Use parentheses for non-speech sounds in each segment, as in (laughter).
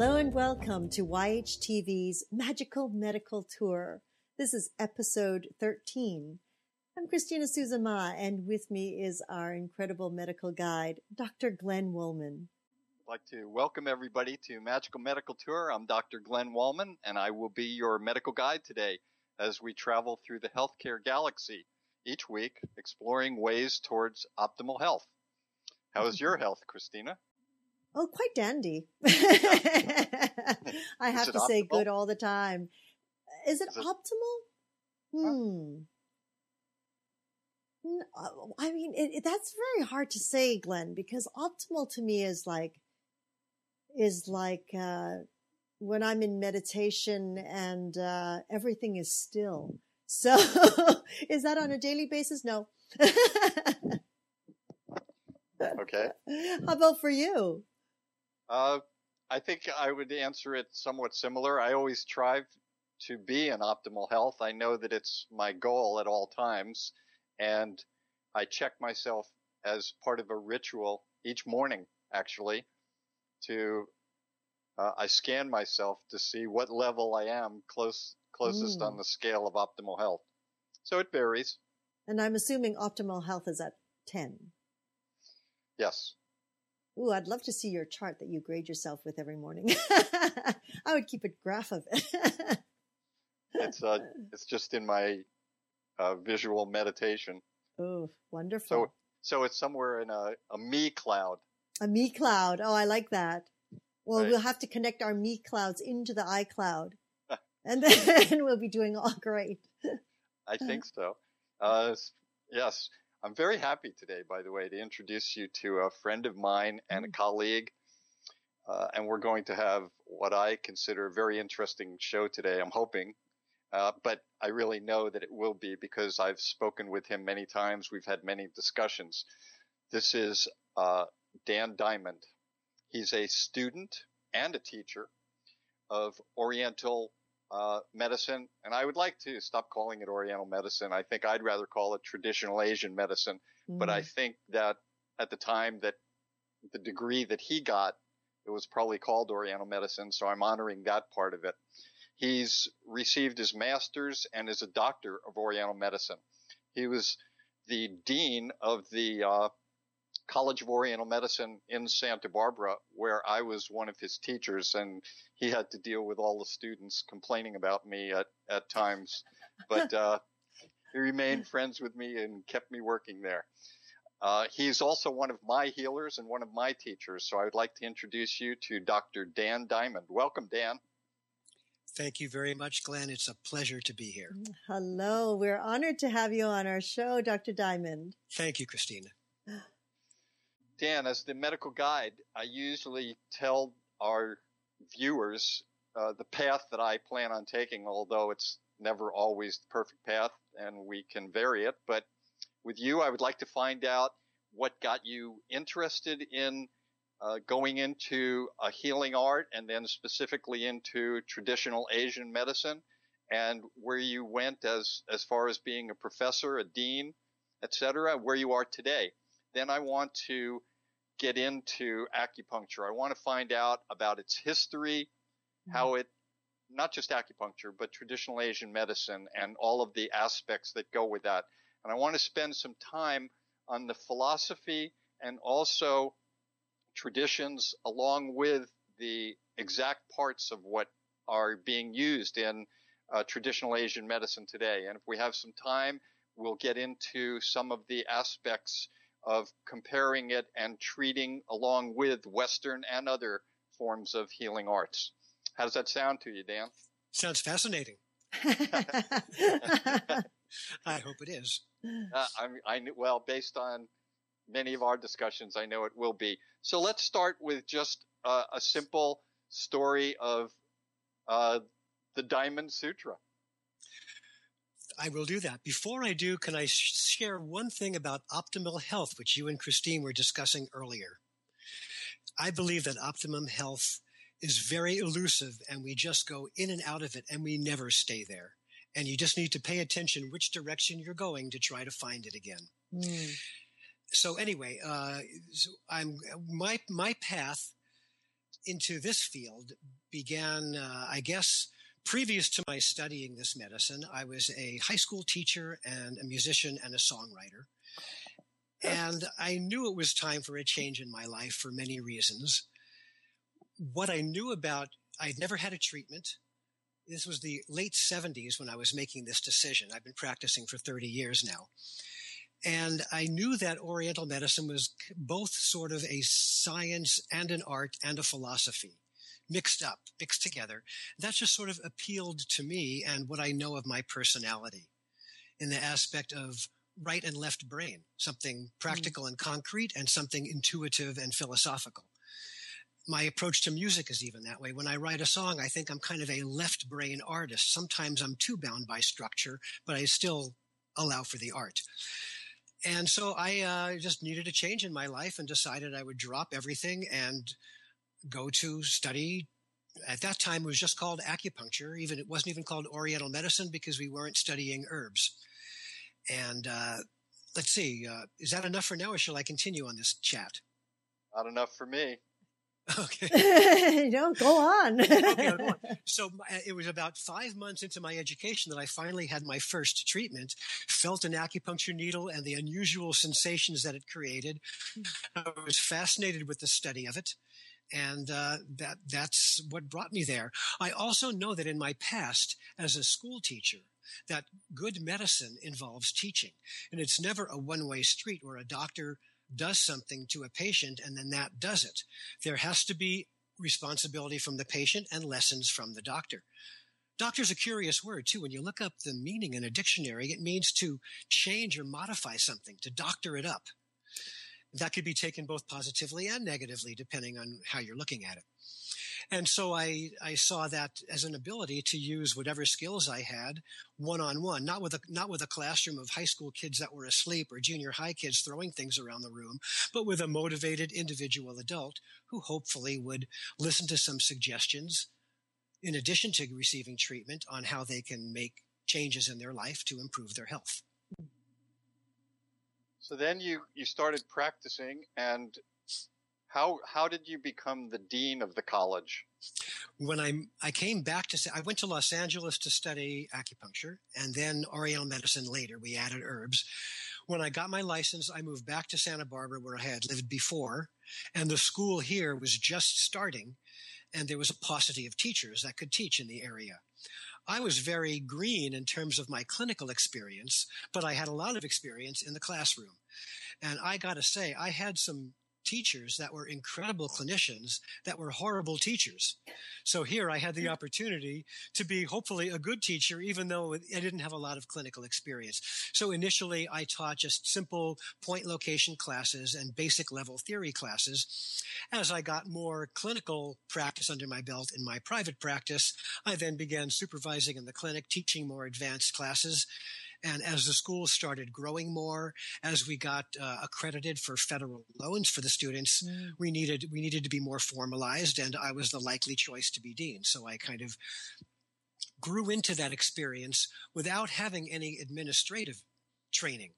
Hello and welcome to YHTV's Magical Medical Tour. This is episode 13. I'm Christina Suzama, and with me is our incredible medical guide, Dr. Glenn Woolman. I'd like to welcome everybody to Magical Medical Tour. I'm Dr. Glenn Woolman, and I will be your medical guide today as we travel through the healthcare galaxy each week, exploring ways towards optimal health. How is your (laughs) health, Christina? Oh, quite dandy. (laughs) I have to optimal? say good all the time. Is it Is it- optimal? Hmm. N- uh, I mean, it, it- that's very hard to say, Glenn, because optimal to me is like, is like, uh, when I'm in meditation and, uh, everything is still. So (laughs) is that on a daily basis? No. (laughs) Okay. How about for you? Uh, I think I would answer it somewhat similar. I always strive to be in optimal health. I know that it's my goal at all times, and I check myself as part of a ritual each morning, actually, to uh, I scan myself to see what level I am close closest Mm. on the scale of optimal health. So it varies. And I'm assuming optimal health is at 10. Yes. Ooh, I'd love to see your chart that you grade yourself with every morning. (laughs) I would keep a graph of it. (laughs) It's uh, it's just in my uh, visual meditation. oh, wonderful. So so it's somewhere in a, a me cloud. a me cloud. Oh, I like that. Well, Right. we'll have to connect our me clouds into the iCloud. (laughs) and then we'll be doing all great. I think so. Uh, yes, I'm very happy today, by the way, to introduce you to a friend of mine and a colleague. Uh, and we're going to have what I consider a very interesting show today. I'm hoping, uh, but I really know that it will be because I've spoken with him many times. We've had many discussions. This is uh, Dan Diamond. He's a student and a teacher of Oriental uh, medicine, and I would like to stop calling it Oriental medicine. I think I'd rather call it traditional Asian medicine. But I Mm. think that at the time that the degree that he got, it was probably called Oriental medicine. So I'm honoring that part of it. He's received his master's and is a doctor of Oriental medicine. He was the dean of the uh, College of Oriental Medicine in Santa Barbara, where I was one of his teachers, and he had to deal with all the students complaining about me at, at times. But uh, he remained friends with me and kept me working there. Uh, he's also one of my healers and one of my teachers, so I would like to introduce you to Dr. Dan Diamond. Welcome, Dan. Thank you very much, Glenn. It's a pleasure to be here. Hello. We're honored to have you on our show, Dr. Diamond. Thank you, Christina. Dan, as the medical guide, I usually tell our viewers uh, the path that I plan on taking, although it's never always the perfect path and we can vary it. But with you, I would like to find out what got you interested in uh, going into a healing art and then specifically into traditional Asian medicine and where you went as, as far as being a professor, a dean, etc., where you are today. Then I want to get into acupuncture. I want to find out about its history, how it, not just acupuncture, but traditional Asian medicine and all of the aspects that go with that. And I want to spend some time on the philosophy and also traditions along with the exact parts of what are being used in uh, traditional Asian medicine today. And if we have some time, we'll get into some of the aspects of comparing it and treating along with Western and other forms of healing arts. How does that sound to you, Dan? Sounds fascinating. (laughs) I hope it is. Uh, I'm, I kn- well, based on many of our discussions, I know it will be. So let's start with just uh, a simple story of uh, the Diamond Sutra. I will do that. Before I do, can I sh- share one thing about optimal health, which you and Christine were discussing earlier? I believe that optimum health is very elusive and we just go in and out of it and we never stay there. And you just need to pay attention which direction you're going to try to find it again. Hmm. So anyway, uh, so I'm my my path into this field began, uh, I guess, previous to my studying this medicine. I was a high school teacher and a musician and a songwriter. And I knew it was time for a change in my life for many reasons. What I knew about, I'd never had a treatment. This was the late 70s when I was making this decision. I've been practicing for 30 years now. And I knew that Oriental medicine was both sort of a science and an art and a philosophy mixed up, mixed together. That just sort of appealed to me and what I know of my personality in the aspect of right and left brain, something practical mm. and concrete and something intuitive and philosophical. My approach to music is even that way. When I write a song, I think I'm kind of a left brain artist. Sometimes I'm too bound by structure, but I still allow for the art. And so I uh, just needed a change in my life and decided I would drop everything and go to study. At that time, it was just called acupuncture. Even it wasn't even called Oriental medicine because we weren't studying herbs. And uh, let's see, uh, is that enough for now, or shall I continue on this chat? Not enough for me. Okay. (laughs) no, go on. (laughs) okay, go on. So uh, it was about five months into my education that I finally had my first treatment, felt an acupuncture needle and the unusual sensations that it created. I was fascinated with the study of it. And uh, that that's what brought me there. I also know that in my past as a school teacher, that good medicine involves teaching, and it's never a one-way street where a doctor does something to a patient and then that does it. There has to be responsibility from the patient and lessons from the doctor. Doctor's a curious word too. When you look up the meaning in a dictionary, it means to change or modify something, to doctor it up. That could be taken both positively and negatively, depending on how you're looking at it. And so I, I saw that as an ability to use whatever skills I had one on one, not with a, not with a classroom of high school kids that were asleep or junior high kids throwing things around the room, but with a motivated individual adult who hopefully would listen to some suggestions in addition to receiving treatment on how they can make changes in their life to improve their health. So then you, you started practicing and how how did you become the dean of the college? When I I came back to I went to Los Angeles to study acupuncture and then Oriental medicine later. We added herbs. When I got my license, I moved back to Santa Barbara where I had lived before, and the school here was just starting, and there was a paucity of teachers that could teach in the area. I was very green in terms of my clinical experience, but I had a lot of experience in the classroom. And I got to say, I had some teachers that were incredible clinicians that were horrible teachers. So here I had the opportunity to be hopefully a good teacher, even though I didn't have a lot of clinical experience. So initially I taught just simple point location classes and basic level theory classes. As I got more clinical practice under my belt in my private practice, I then began supervising in the clinic, teaching more advanced classes. And as the schools started growing more, as we got uh, accredited for federal loans for the students, mm. we needed we needed to be more formalized, and I was the likely choice to be dean. So I kind of grew into that experience without having any administrative training.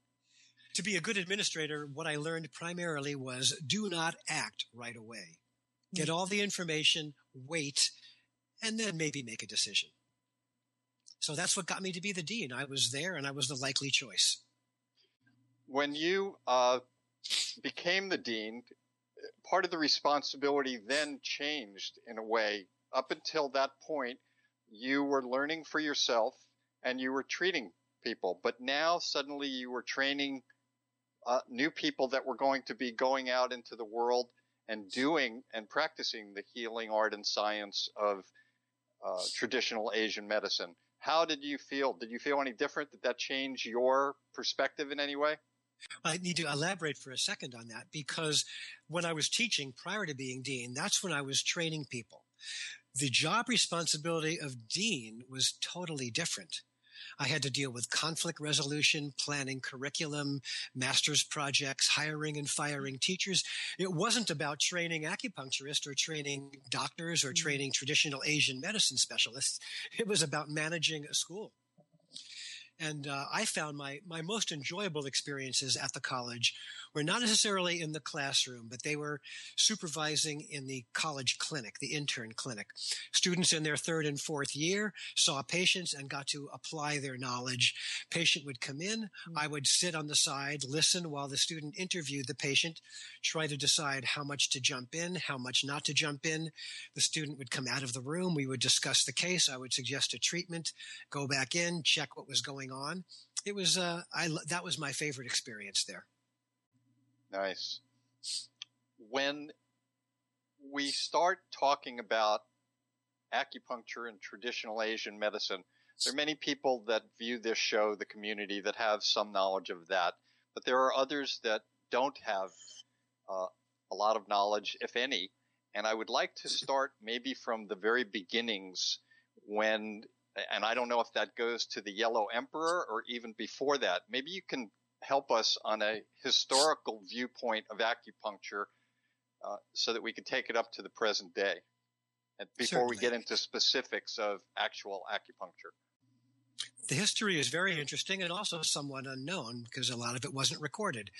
To be a good administrator, what I learned primarily was do not act right away. Get mm. all the information, wait, and then maybe make a decision. So that's what got me to be the dean. I was there and I was the likely choice. When you uh, became the dean, part of the responsibility then changed in a way. Up until that point, you were learning for yourself and you were treating people, but now suddenly you were training uh, new people that were going to be going out into the world and doing and practicing the healing art and science of uh, traditional Asian medicine. How did you feel? Did you feel any different? Did that change your perspective in any way? I need to elaborate for a second on that because when I was teaching prior to being dean, that's when I was training people. The job responsibility of dean was totally different. I had to deal with conflict resolution, planning curriculum, master's projects, hiring and firing teachers. It wasn't about training acupuncturists or training doctors or mm-hmm. training traditional Asian medicine specialists. It was about managing a school. And uh, I found my, my most enjoyable experiences at the college were not necessarily in the classroom, but they were supervising in the college clinic, the intern clinic. Students in their third and fourth year saw patients and got to apply their knowledge. Patient would come in. Mm-hmm. I would sit on the side, listen while the student interviewed the patient, try to decide how much to jump in, how much not to jump in. The student would come out of the room. We would discuss the case. I would suggest a treatment, go back in, check what was going on. It was, uh, I, that was my favorite experience there. Nice. When we start talking about acupuncture and traditional Asian medicine, there are many people that view this show, the community, that have some knowledge of that, but there are others that don't have uh, a lot of knowledge, if any. And I would like to start maybe from the very beginnings when, and I don't know if that goes to the Yellow Emperor or even before that. Maybe you can help us on a historical viewpoint of acupuncture uh, so that we can take it up to the present day and before Certainly. we get into specifics of actual acupuncture. The history is very interesting and also somewhat unknown because a lot of it wasn't recorded.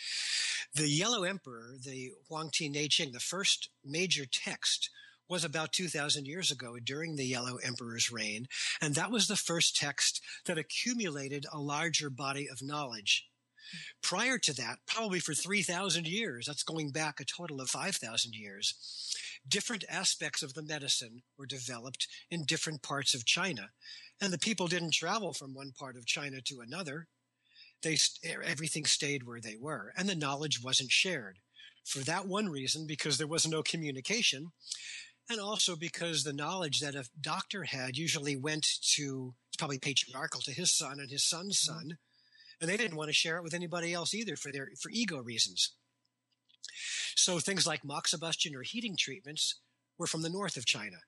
The Yellow Emperor, the Huang Ti Nei Ching, the first major text was about 2,000 years ago during the Yellow Emperor's reign, and that was the first text that accumulated a larger body of knowledge Prior to that, probably for 3,000 years, that's going back a total of 5,000 years, different aspects of the medicine were developed in different parts of China. And the people didn't travel from one part of China to another. They, everything stayed where they were, and the knowledge wasn't shared. For that one reason, because there was no communication, and also because the knowledge that a doctor had usually went to, it's probably patriarchal to his son and his son's mm-hmm. son, and they didn't want to share it with anybody else either for their for ego reasons. So things like moxibustion or heating treatments were from the north of China.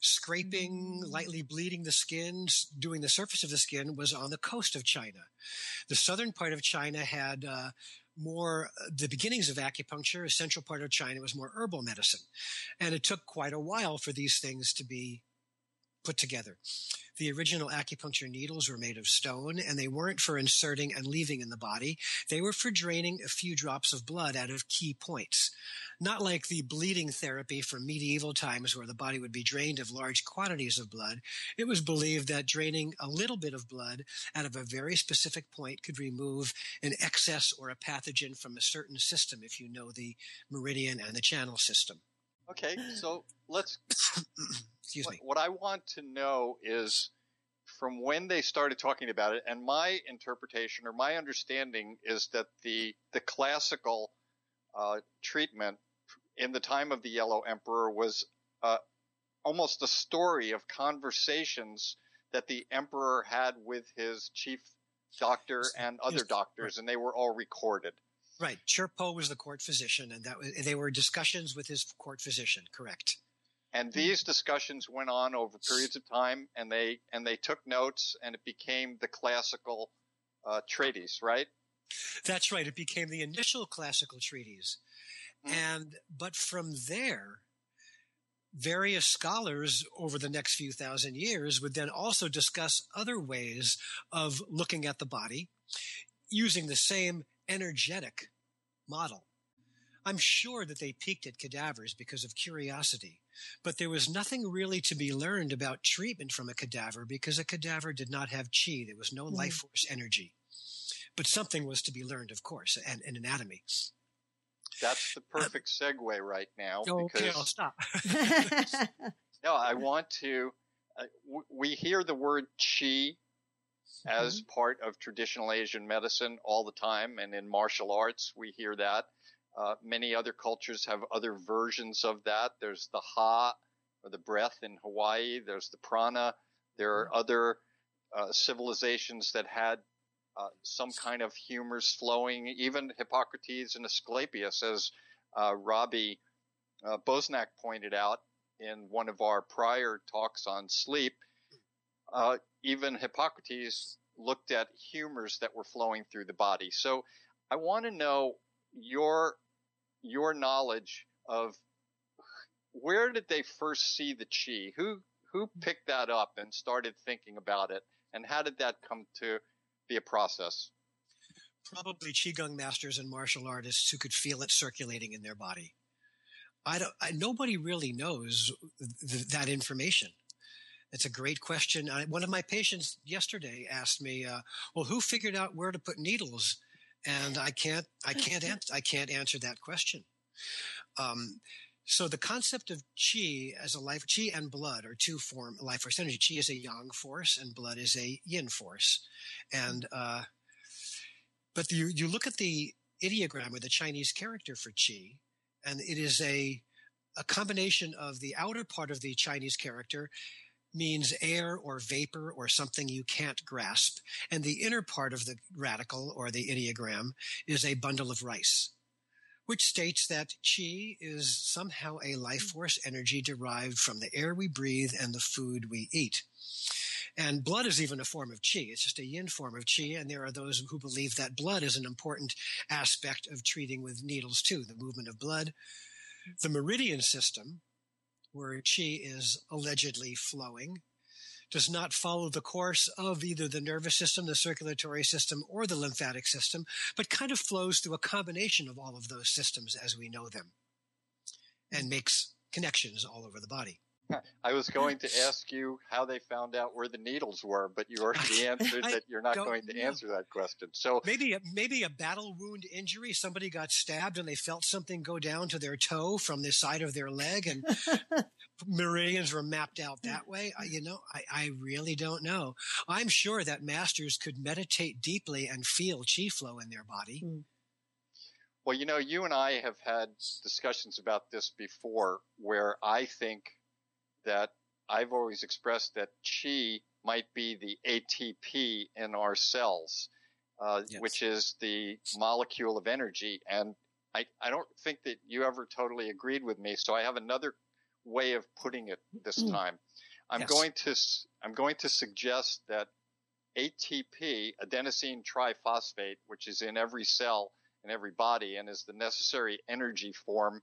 Scraping, mm. lightly bleeding the skin, doing the surface of the skin was on the coast of China. The southern part of China had uh, more uh, the beginnings of acupuncture. A central part of China was more herbal medicine, and it took quite a while for these things to be put together. The original acupuncture needles were made of stone and they weren't for inserting and leaving in the body. They were for draining a few drops of blood out of key points. Not like the bleeding therapy from medieval times where the body would be drained of large quantities of blood. It was believed that draining a little bit of blood out of a very specific point could remove an excess or a pathogen from a certain system if you know the meridian and the channel system. Okay, so let's (coughs) Excuse what, me. What I want to know is from when they started talking about it, and my interpretation or my understanding is that the the classical uh, treatment in the time of the Yellow Emperor was uh, almost a story of conversations that the emperor had with his chief doctor and other doctors, and they were all recorded. Right. Qi Bo was the court physician, and that was, they were discussions with his court physician. Correct. And hmm. these discussions went on over periods of time, and they and they took notes, and it became the classical uh, treatise, right? That's right. It became the initial classical treatise, mm. and but from there, various scholars over the next few thousand years would then also discuss other ways of looking at the body using the same energetic model. I'm sure that they peeked at cadavers because of curiosity, but there was nothing really to be learned about treatment from a cadaver because a cadaver did not have chi. There was no mm. life force energy. But something was to be learned, of course, and, and anatomy. That's the perfect segue right now. Okay, I'll stop. (laughs) no, I want to. Uh, w- we hear the word chi as mm-hmm. part of traditional Asian medicine all the time, and in martial arts we hear that. Uh, many other cultures have other versions of that. There's the ha, or the breath in Hawaii. There's the prana. There are mm-hmm. other uh, civilizations that had uh, some kind of humors flowing. Even Hippocrates and Asclepius, as uh, Robbie uh, Bosnak pointed out in one of our prior talks on sleep, uh, even Hippocrates looked at humors that were flowing through the body. So I want to know your your knowledge of where did they first see the chi? Who who picked that up and started thinking about it? And how did that come to be a process. Probably qigong masters and martial artists who could feel it circulating in their body. I don't. I, nobody really knows th- that information. It's a great question. I, one of my patients yesterday asked me, uh, "Well, who figured out where to put needles?" And I can't. I can't answer. I can't answer that question. Um, so the concept of chi as a life, chi and blood are two form life force energy. Chi is a yang force, and blood is a yin force. And uh, but you you look at the ideogram or the Chinese character for chi, and it is a a combination of the outer part of the Chinese character means air or vapor or something you can't grasp, and the inner part of the radical or the ideogram is a bundle of rice which states that chi is somehow a life hmm. force energy derived from the air we breathe and the food we eat. And blood is even a form of chi. It's just a yin form of chi. And there are those who believe that blood is an important aspect of treating with needles too, the movement of blood. The meridian system, where chi is allegedly flowing, does not follow the course of either the nervous system, the circulatory system, or the lymphatic system, but kind of flows through a combination of all of those systems as we know them and makes connections all over the body. I was going to (laughs) ask you how they found out where the needles were, but you already (laughs) answered that you're not going to know. answer that question. So maybe a, maybe a battle wound injury. Somebody got stabbed and they felt something go down to their toe from the side of their leg, and (laughs) meridians were mapped out that way. I, you know, I, I really don't know. I'm sure that masters could meditate deeply and feel chi flow in their body. Mm. Well, you know, you and I have had discussions about this before, where I think that I've always expressed that chi might be the ATP in our cells, uh, yes. which is the molecule of energy. And I, I don't think that you ever totally agreed with me. So I have another way of putting it this mm. time. I'm yes. going to, I'm going to suggest that ATP, adenosine triphosphate, which is in every cell in every body and is the necessary energy form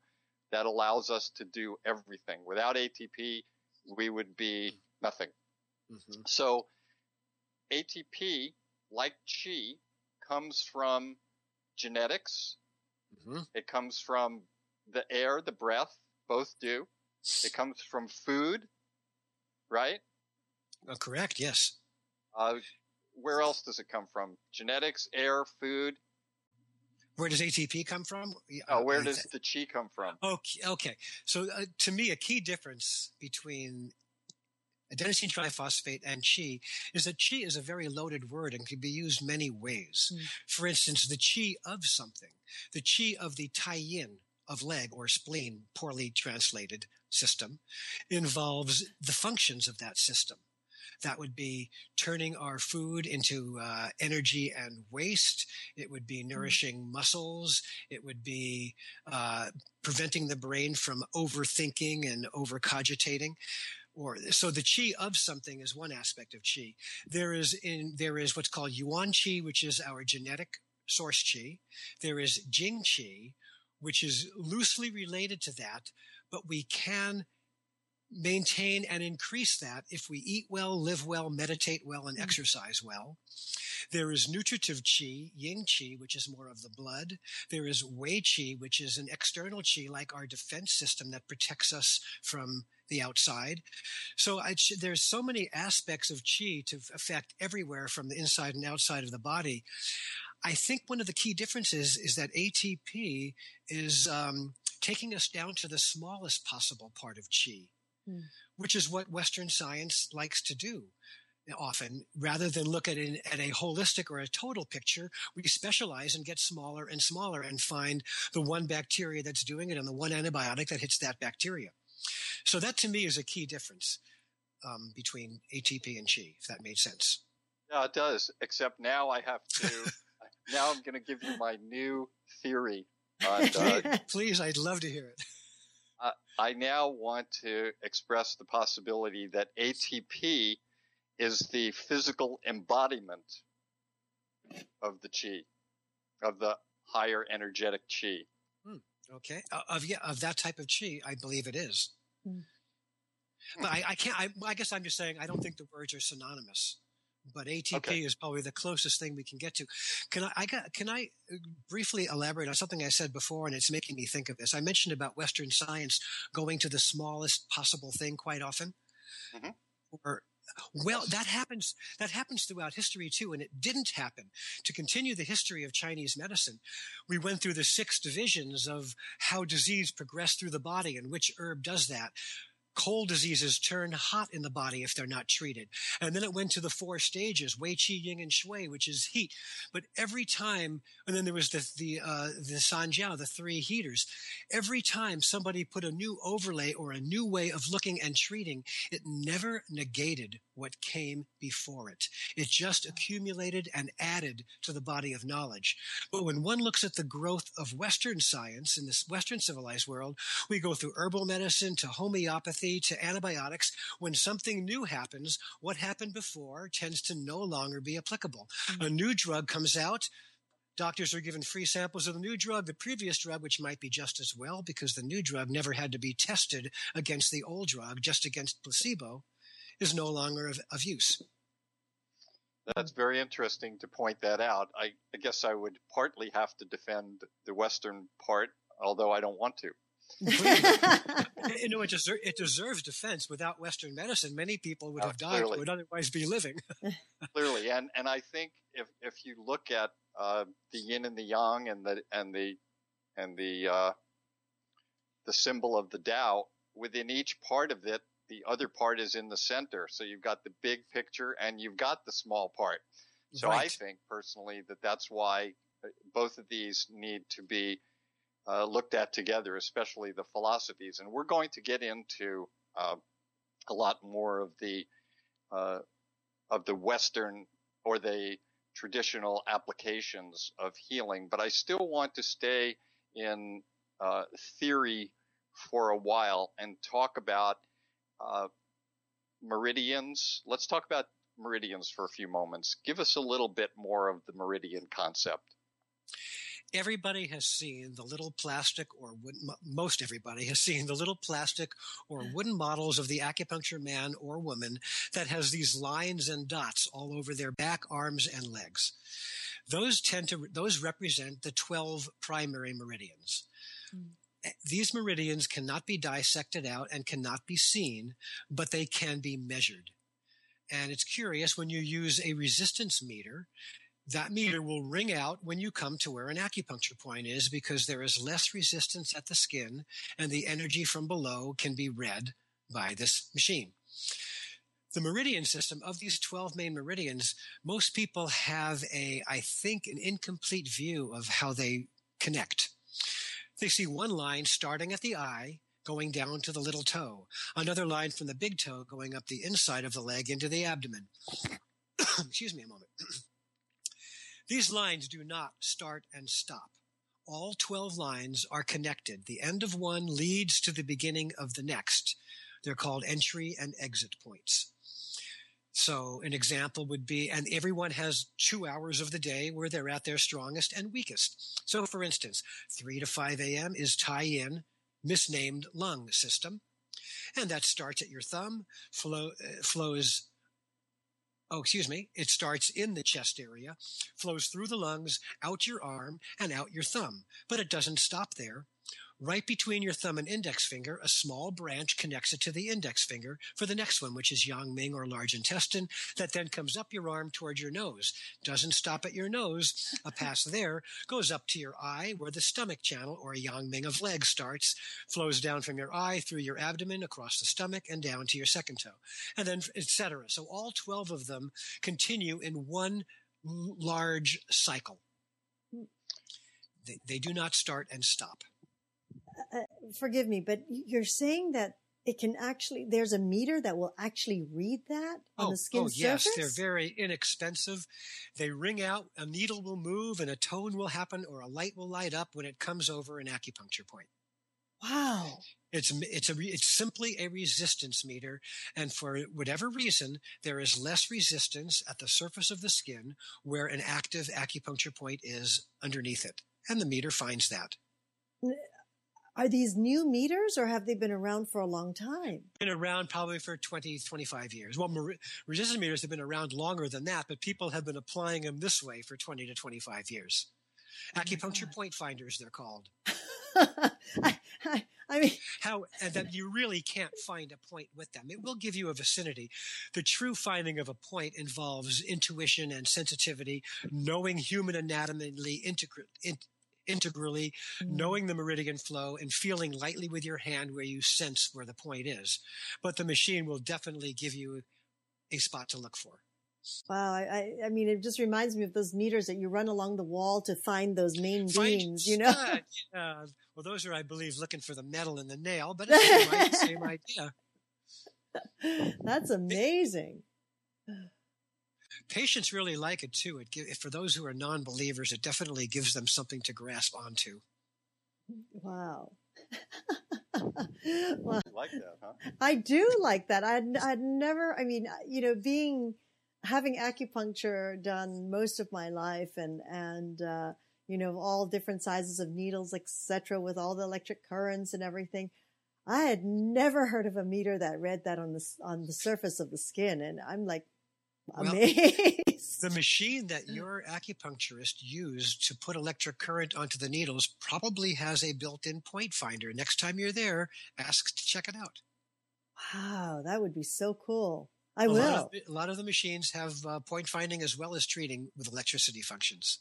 that allows us to do everything. Without ATP, we would be nothing. Mm-hmm. So ATP, like chi, comes from genetics. Mm-hmm. It comes from the air, the breath, both do. It (laughs) comes from food, right? Uh, correct, yes. Uh, where else does it come from? Genetics, air, food. Where does ATP come from? Oh, where does the chi come from? Okay, okay. So uh, to me, a key difference between adenosine triphosphate and chi is that chi is a very loaded word and can be used many ways. Mm. For instance, the chi of something, the chi of the tai yin of leg or spleen, poorly translated system, involves the functions of that system. That would be turning our food into uh, energy and waste. It would be mm-hmm. nourishing muscles. It would be uh, preventing the brain from overthinking and overcogitating or so the chi of something is one aspect of chi. There is in there is what's called yuan chi, which is our genetic source chi. There is jing chi, which is loosely related to that, but we can maintain and increase that if we eat well, live well, meditate well, and mm. exercise well. There is nutritive chi, yin chi, which is more of the blood. There is wei chi, which is an external chi, like our defense system that protects us from the outside. So I, there's so many aspects of chi to affect everywhere from the inside and outside of the body. I think one of the key differences is that ATP is um, taking us down to the smallest possible part of chi mm. which is what Western science likes to do often. Rather than look at, it at a holistic or a total picture we specialize and get smaller and smaller and find the one bacteria that's doing it and the one antibiotic that hits that bacteria. So that to me is a key difference um, between atp and chi if that made sense. Yeah it does except now i have to (laughs) now i'm going to give you my new theory on, uh, (laughs) please i'd love to hear it I now want to express the possibility that ATP is the physical embodiment of the chi, of the higher energetic chi. Hmm. Okay, uh, of yeah, of that type of chi, I believe it is. Hmm. But I, I can't. I, I, guess I'm just saying I don't think the words are synonymous. But ATP okay. is probably the closest thing we can get to. Can I, I got, can I uh, briefly elaborate on something I said before and it's making me think of this? I mentioned about Western science going to the smallest possible thing quite often. Mm-hmm. Or well, that happens, that happens throughout history too, and it didn't happen. To continue the history of Chinese medicine, we went through the six divisions of how disease progressed through the body and which herb does that cold diseases turn hot in the body if they're not treated. And then it went to the four stages, Wei, Qi, Yin, and Shui, which is heat. But every time, and then there was the, the, uh, the Sanjiao, the three heaters. Every time somebody put a new overlay or a new way of looking and treating, it never negated what came before it. It just accumulated and added to the body of knowledge. But when one looks at the growth of Western science in this Western civilized world, we go through herbal medicine to homeopathy to antibiotics. When something new happens, what happened before tends to no longer be applicable. Mm-hmm. A new drug comes out, Doctors are given free samples of the new drug, the previous drug, which might be just as well because the new drug never had to be tested against the old drug, just against placebo is no longer of, of use. That's very interesting to point that out. I, I, guess I would partly have to defend the Western part, although I don't want to. (laughs) you know, it, deser- it, deserves defense. Without Western medicine, many people would uh, have died clearly. would otherwise be living. (laughs) clearly, and and I think if if you look at uh, the yin and the yang and the and the and the uh, the symbol of the Tao within each part of it, the other part is in the center. So you've got the big picture and you've got the small part. So right. I think personally that that's why uh, both of these need to be uh, looked at together, especially the philosophies. And we're going to get into uh, a lot more of the uh, of the Western or the traditional applications of healing, but I still want to stay in uh, theory for a while and talk about uh, meridians. Let's talk about meridians for a few moments. Give us a little bit more of the meridian concept. Everybody has seen the little plastic or wooden, most everybody has seen the little plastic or wooden models of the acupuncture man or woman that has these lines and dots all over their back, arms, and legs. Those tend to, those represent the 12 primary meridians. Mm these meridians cannot be dissected out and cannot be seen, but they can be measured. And it's curious when you use a resistance meter, that meter will ring out when you come to where an acupuncture point is because there is less resistance at the skin and the energy from below can be read by this machine. The meridian system of these 12 main meridians, most people have a, I think, an incomplete view of how they connect. They see one line starting at the eye, going down to the little toe, another line from the big toe going up the inside of the leg into the abdomen. (coughs) Excuse me a moment. These lines do not start and stop. All 12 lines are connected. The end of one leads to the beginning of the next. They're called entry and exit points. So an example would be, and everyone has two hours of the day where they're at their strongest and weakest. So for instance, 3 to 5 a.m. is tai yin misnamed lung system. And that starts at your thumb, flow, uh, flows oh, excuse me, it starts in the chest area, flows through the lungs, out your arm, and out your thumb. But it doesn't stop there. Right between your thumb and index finger, a small branch connects it to the index finger for the next one, which is Yang Ming or large intestine, that then comes up your arm towards your nose. Doesn't stop at your nose. A pass (laughs) there goes up to your eye where the stomach channel or Yang Ming of leg starts, flows down from your eye through your abdomen, across the stomach, and down to your second toe. And then etc. So all 12 of them continue in one large cycle. Hmm. They, they do not start and stop. Uh, forgive me, but you're saying that it can actually there's a meter that will actually read that on oh, the skin oh, surface? yes, they're very inexpensive. They ring out, a needle will move, and a tone will happen, or a light will light up when it comes over an acupuncture point. Wow. It's it's a it's simply a resistance meter, and for whatever reason, there is less resistance at the surface of the skin where an active acupuncture point is underneath it, and the meter finds that. Are these new meters or have they been around for a long time? Been around probably for 20, 25 years. Well, resistance meters have been around longer than that, but people have been applying them this way for 20 to 25 years. Oh Acupuncture point finders, they're called. (laughs) I, I, I, mean, (laughs) how and that you really can't find a point with them. It will give you a vicinity. The true finding of a point involves intuition and sensitivity, knowing human anatomy integrally, in, integrally, mm. knowing the meridian flow and feeling lightly with your hand where you sense where the point is. But the machine will definitely give you a spot to look for. Wow, I, I mean, it just reminds me of those meters that you run along the wall to find those main find beams, you know? yeah. (laughs) Well, those are, I believe, looking for the metal in the nail, but it's the same idea. (laughs) That's amazing. (laughs) Patients really like it too. It for those who are non-believers, it definitely gives them something to grasp onto. Wow. (laughs) well, like that, huh? I do like that. I'd, I'd never, I mean, you know, being, having acupuncture done most of my life and, and, uh, you know, all different sizes of needles, etc., with all the electric currents and everything. I had never heard of a meter that read that on the on the surface of the skin, and I'm like amazed. Well, the machine that your acupuncturist used to put electric current onto the needles probably has a built-in point finder. Next time you're there, ask to check it out. Wow, that would be so cool. I a will. Lot of, a lot of the machines have uh, point finding as well as treating with electricity functions.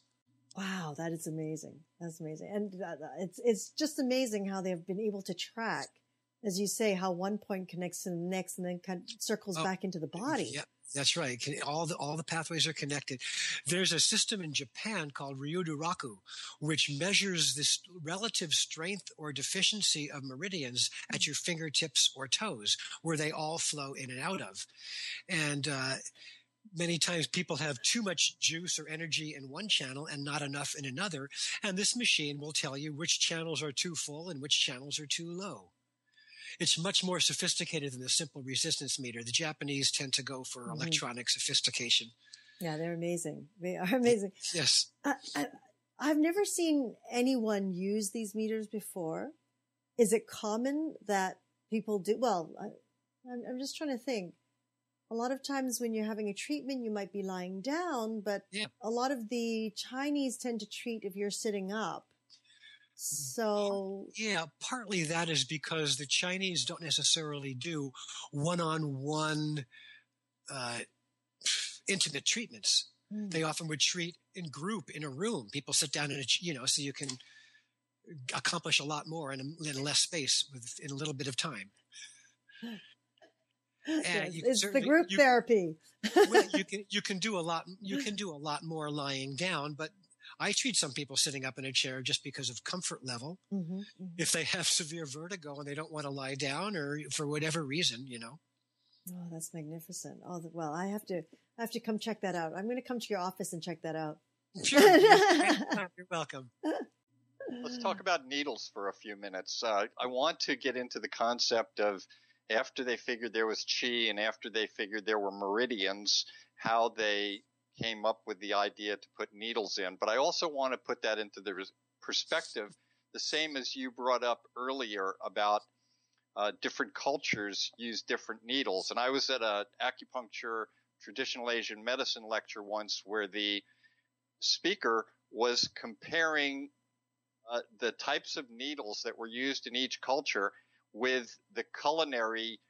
Wow, that is amazing. That's amazing, and uh, it's it's just amazing how they've been able to track, as you say, how one point connects to the next, and then kind of circles oh, back into the body. Yeah, that's right. All the all the pathways are connected. There's a system in Japan called Ryodoraku, which measures this relative strength or deficiency of meridians at your fingertips or toes, where they all flow in and out of, and. Uh, many times people have too much juice or energy in one channel and not enough in another. And this machine will tell you which channels are too full and which channels are too low. It's much more sophisticated than the simple resistance meter. The Japanese tend to go for mm-hmm. electronic sophistication. Yeah, they're amazing. They are amazing. Yes. I, I, I've never seen anyone use these meters before. Is it common that people do? Well, I, I'm just trying to think a lot of times when you're having a treatment, you might be lying down, but yeah. a lot of the Chinese tend to treat if you're sitting up. So yeah, partly that is because the Chinese don't necessarily do one-on-one uh, intimate treatments. Mm. They often would treat in group in a room. People sit down in a you know so you can accomplish a lot more in, a, in less space with in a little bit of time. (laughs) Yes, it's the group you, therapy. well, you (laughs) can you can do a lot you can do a lot more lying down, but I treat some people sitting up in a chair just because of comfort level. Mm-hmm, mm-hmm. If they have (laughs) severe vertigo and they don't want to lie down, or for whatever reason, you know. Oh, that's magnificent. Oh, well, I have to I have to come check that out. I'm going to come to your office and check that out. Sure, (laughs) you're welcome. Let's talk about needles for a few minutes. Uh, I want to get into the concept of after they figured there was chi and after they figured there were meridians, how they came up with the idea to put needles in. But I also want to put that into the perspective, the same as you brought up earlier about uh, different cultures use different needles. And I was at a acupuncture traditional Asian medicine lecture once where the speaker was comparing uh, the types of needles that were used in each culture with the culinary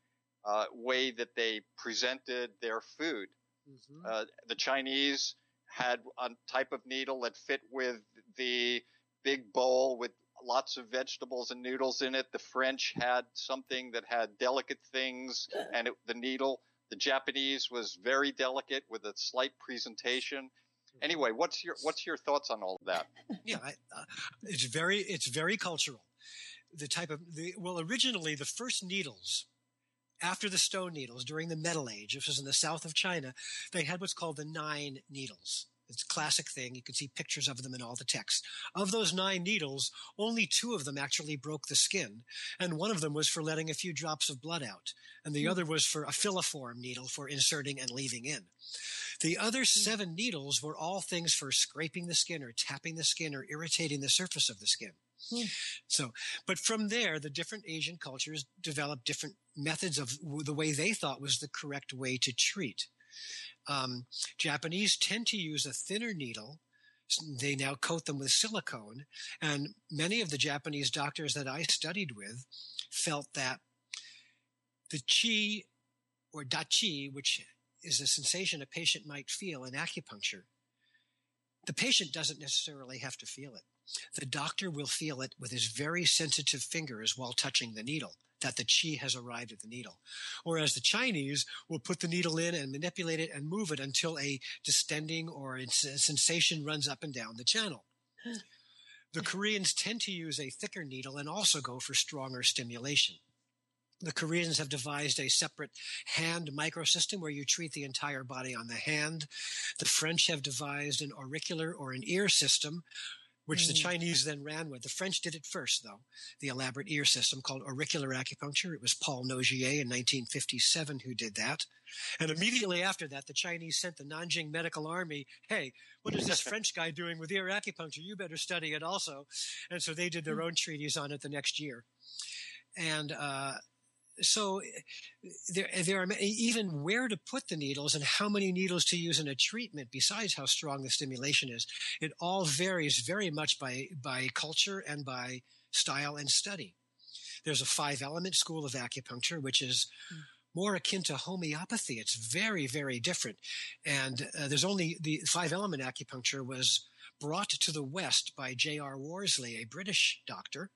uh, way that they presented their food. Mm-hmm. Uh, the Chinese had a type of needle that fit with the big bowl with lots of vegetables and noodles in it. The French had something that had delicate things and it, the needle. The Japanese was very delicate with a slight presentation. Mm-hmm. Anyway, what's your what's your thoughts on all of that? (laughs) yeah, I, uh, it's very it's very cultural the type of the well originally the first needles after the stone needles during the metal age this was in the south of china they had what's called the nine needles it's a classic thing you can see pictures of them in all the text of those nine needles only two of them actually broke the skin and one of them was for letting a few drops of blood out and the mm. other was for a filiform needle for inserting and leaving in The other seven needles were all things for scraping the skin or tapping the skin or irritating the surface of the skin. Hmm. So, but from there, the different Asian cultures developed different methods of the way they thought was the correct way to treat. Um, Japanese tend to use a thinner needle. They now coat them with silicone. And many of the Japanese doctors that I studied with felt that the chi or de qi, which is a sensation a patient might feel in acupuncture, the patient doesn't necessarily have to feel it. The doctor will feel it with his very sensitive fingers while touching the needle that the chi has arrived at the needle. Whereas the Chinese will put the needle in and manipulate it and move it until a distending or a sensation runs up and down the channel. The Koreans tend to use a thicker needle and also go for stronger stimulation. The Koreans have devised a separate hand microsystem where you treat the entire body on the hand. The French have devised an auricular or an ear system which mm. the Chinese then ran with. The French did it first, though, the elaborate ear system called auricular acupuncture. It was Paul Nogier in 1957 who did that. And immediately after that, the Chinese sent the Nanjing Medical Army, hey, what is this French guy doing with ear acupuncture? You better study it also. And so they did their mm. own treaties on it the next year. And uh, so there, there are even where to put the needles and how many needles to use in a treatment besides how strong the stimulation is. It all varies very much by, by culture and by style and study. There's a five element school of acupuncture, which is more akin to homeopathy. It's very, very different. And uh, there's only the five element acupuncture was brought to the West by J.R. Worsley, a British doctor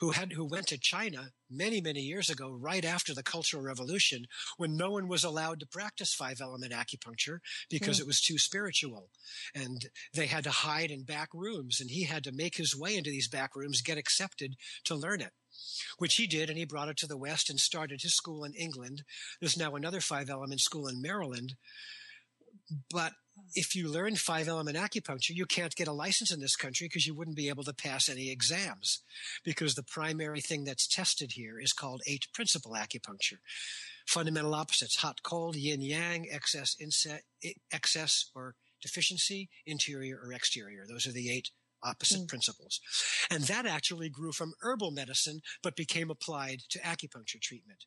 who had who went to China many many years ago right after the cultural revolution when no one was allowed to practice five element acupuncture because mm. it was too spiritual. And they had to hide in back rooms and he had to make his way into these back rooms get accepted to learn it which he did and he brought it to the west and started his school in England. There's now another five element school in Maryland. But if you learn five element acupuncture, you can't get a license in this country because you wouldn't be able to pass any exams because the primary thing that's tested here is called eight principle acupuncture. Fundamental opposites, hot, cold, yin, yang, excess, inset, excess or deficiency, interior or exterior. Those are the eight opposite mm. principles. And that actually grew from herbal medicine, but became applied to acupuncture treatment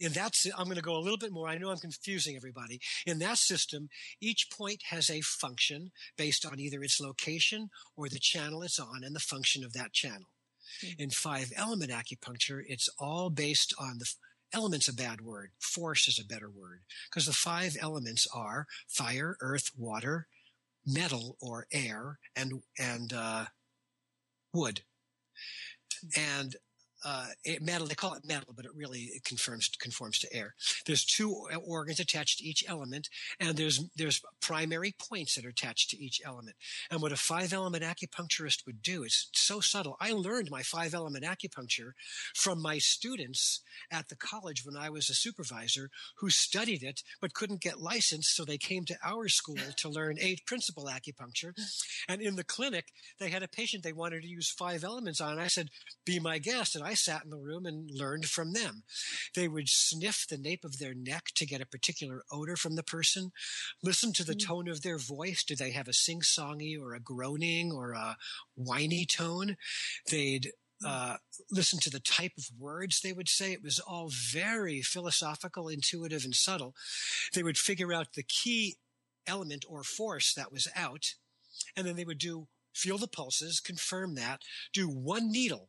in that, I'm going to go a little bit more. I know I'm confusing everybody. In that system, each point has a function based on either its location or the channel it's on and the function of that channel. Mm-hmm. In five element acupuncture, it's all based on the elements a bad word. Force is a better word because the five elements are fire, earth, water, metal or air, and, and, uh, wood. And uh, metal. They call it metal, but it really it conforms conforms to air. There's two organs attached to each element, and there's there's primary points that are attached to each element. And what a five element acupuncturist would do is so subtle. I learned my five element acupuncture from my students at the college when I was a supervisor who studied it but couldn't get licensed, so they came to our school to learn eight principle acupuncture. And in the clinic, they had a patient they wanted to use five elements on. I said, "Be my guest," and I sat in the room and learned from them. They would sniff the nape of their neck to get a particular odor from the person, listen to the mm. tone of their voice. Do they have a sing songy or a groaning or a whiny tone? They'd mm. uh, listen to the type of words they would say. It was all very philosophical, intuitive, and subtle. They would figure out the key element or force that was out, and then they would do feel the pulses, confirm that, do one needle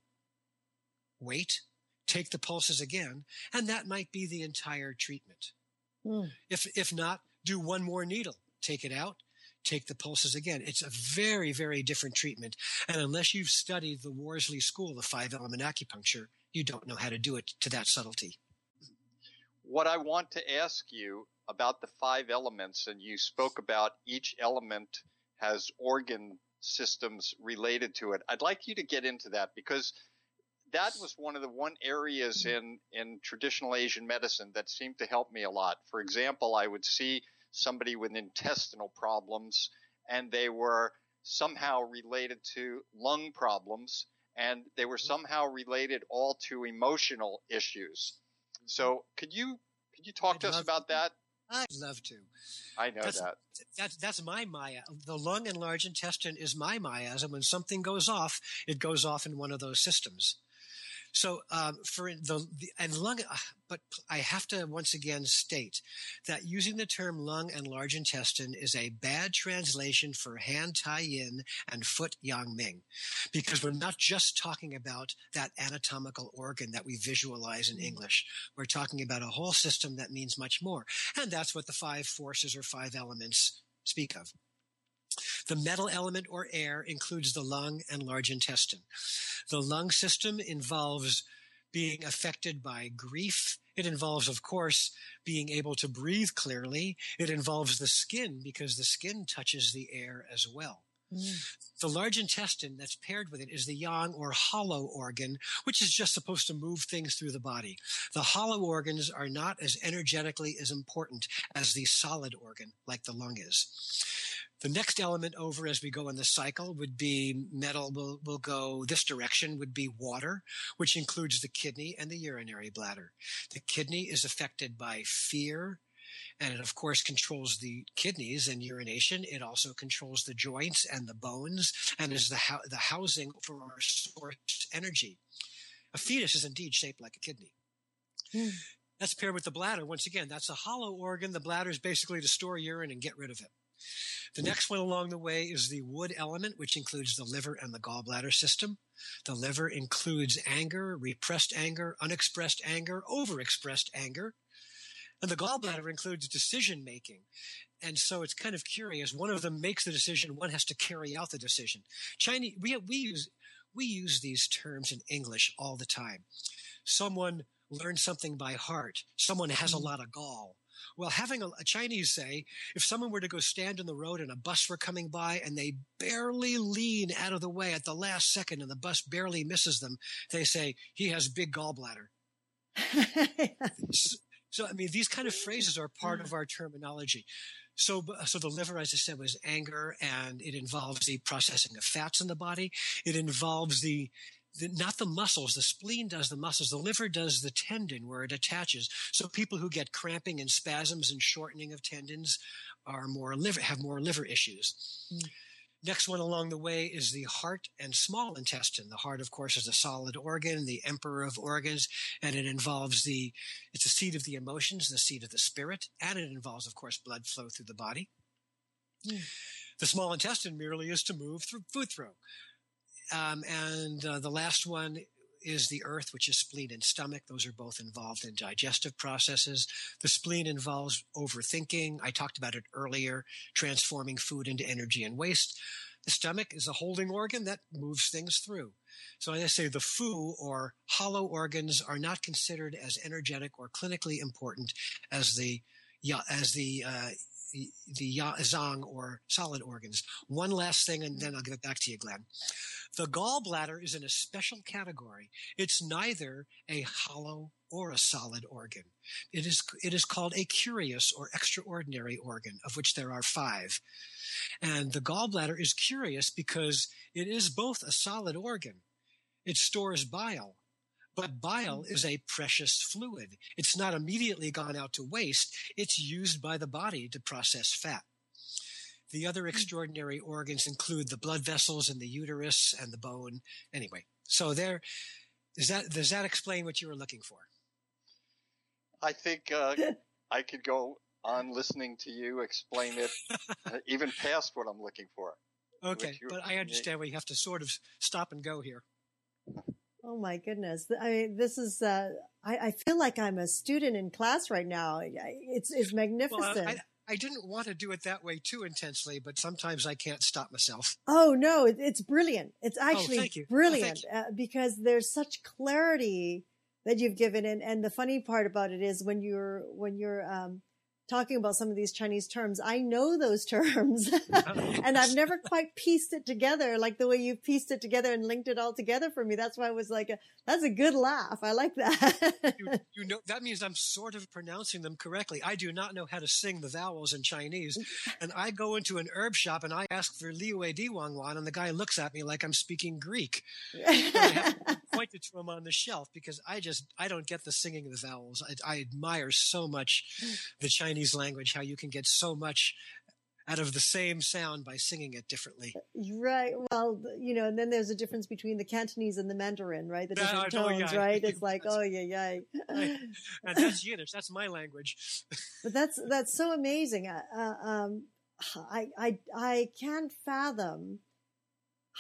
wait, take the pulses again, and that might be the entire treatment. Mm. If, if not, do one more needle, take it out, take the pulses again. It's a very, very different treatment. And unless you've studied the Worsley school of five element acupuncture, you don't know how to do it to that subtlety. What I want to ask you about the five elements, and you spoke about each element has organ systems related to it. I'd like you to get into that because that was one of the one areas mm-hmm. in in traditional Asian medicine that seemed to help me a lot. For example, I would see somebody with intestinal problems and they were somehow related to lung problems and they were mm-hmm. somehow related all to emotional issues. Mm-hmm. So, could you could you talk I'd to us about that? I'd love to. I know that's, that. That's that's my Maya. The lung and large intestine is my miasm. When something goes off, it goes off in one of those systems. So um, for the, the, and lung, uh, but I have to once again state that using the term lung and large intestine is a bad translation for hand tai yin and foot Yang Ming, because we're not just talking about that anatomical organ that we visualize in mm. English. We're talking about a whole system that means much more, and that's what the five forces or five elements speak of. The metal element or air includes the lung and large intestine. The lung system involves being affected by grief. It involves, of course, being able to breathe clearly. It involves the skin because the skin touches the air as well. Mm. The large intestine that's paired with it is the yang or hollow organ, which is just supposed to move things through the body. The hollow organs are not as energetically as important as the solid organ, like the lung is. The next element over as we go in the cycle would be metal will, will go this direction would be water, which includes the kidney and the urinary bladder. The kidney is affected by fear, and it of course controls the kidneys and urination. It also controls the joints and the bones and is the, ho- the housing for our source energy. A fetus is indeed shaped like a kidney. Mm. That's paired with the bladder. Once again, that's a hollow organ. The bladder is basically to store urine and get rid of it. The next one along the way is the wood element, which includes the liver and the gallbladder system. The liver includes anger, repressed anger, unexpressed anger, overexpressed anger. And the gallbladder includes decision making. And so it's kind of curious. One of them makes the decision, one has to carry out the decision. Chinese, we, we use, we use these terms in English all the time. Someone learns something by heart. Someone has a mm-hmm. lot of gall. Well, having a, a, Chinese say, if someone were to go stand in the road and a bus were coming by and they barely lean out of the way at the last second and the bus barely misses them, they say, he has big gallbladder. (laughs) so, I mean, these kind of phrases are part of our terminology. So, so the liver, as I said, was anger, and it involves the processing of fats in the body. It involves the the, not the muscles. The spleen does the muscles. The liver does the tendon where it attaches. So people who get cramping and spasms and shortening of tendons are more liver, have more liver issues. Mm. Next one along the way is the heart and small intestine. The heart, of course, is a solid organ, the emperor of organs, and it involves the, it's the seat of the emotions, the seat of the spirit, and it involves, of course, blood flow through the body. Mm. The small intestine merely is to move through food through. Um, and uh, the last one is the earth, which is spleen and stomach. Those are both involved in digestive processes. The spleen involves overthinking. I talked about it earlier, transforming food into energy and waste. The stomach is a holding organ that moves things through. So I say, the fu or hollow organs are not considered as energetic or clinically important as the as the uh, the zang or solid organs. One last thing, and then I'll give it back to you, Glenn. The gallbladder is in a special category. It's neither a hollow or a solid organ. It is, it is called a curious or extraordinary organ, of which there are five. And the gallbladder is curious because it is both a solid organ. It stores bile, but bile is a precious fluid. It's not immediately gone out to waste. It's used by the body to process fat. The other hmm. extraordinary organs include the blood vessels and the uterus and the bone. Anyway, so there, does that, does that explain what you were looking for? I think uh, (laughs) I could go on listening to you explain it, uh, (laughs) even past what I'm looking for. Okay, but I understand we have to sort of stop and go here. Oh my goodness! I mean, this is. Uh, I, I, feel like I'm a student in class right now. It's it's magnificent. Well, I, I didn't want to do it that way too intensely, but sometimes I can't stop myself. Oh no, it's brilliant. It's oh, actually oh, brilliant oh, uh, because there's such clarity that you've given, and and the funny part about it is when you're when you're um, talking about some of these Chinese terms. I know those (laughs) terms and I've never quite pieced it together like the way you pieced it together and linked it all together for me. That's why I was like, a, that's a good laugh. I like that. you, you, know, that means I'm sort of pronouncing them correctly. I do not know how to sing the vowels in Chinese. (laughs) And I go into an herb shop and I ask for Liu Di Wang Wan and the guy looks at me like I'm speaking Greek. (laughs) Pointed to them on the shelf because I just I don't get the singing of the vowels. I, I admire so much the Chinese language, how you can get so much out of the same sound by singing it differently. Right. Well, you know, and then there's a difference between the Cantonese and the Mandarin, right? The different oh, tones, yeah. right? It's (laughs) like, oh yeah, yeah. Right. And that's Yiddish. That's my language. (laughs) but that's that's so amazing. Uh, um, I I I can't fathom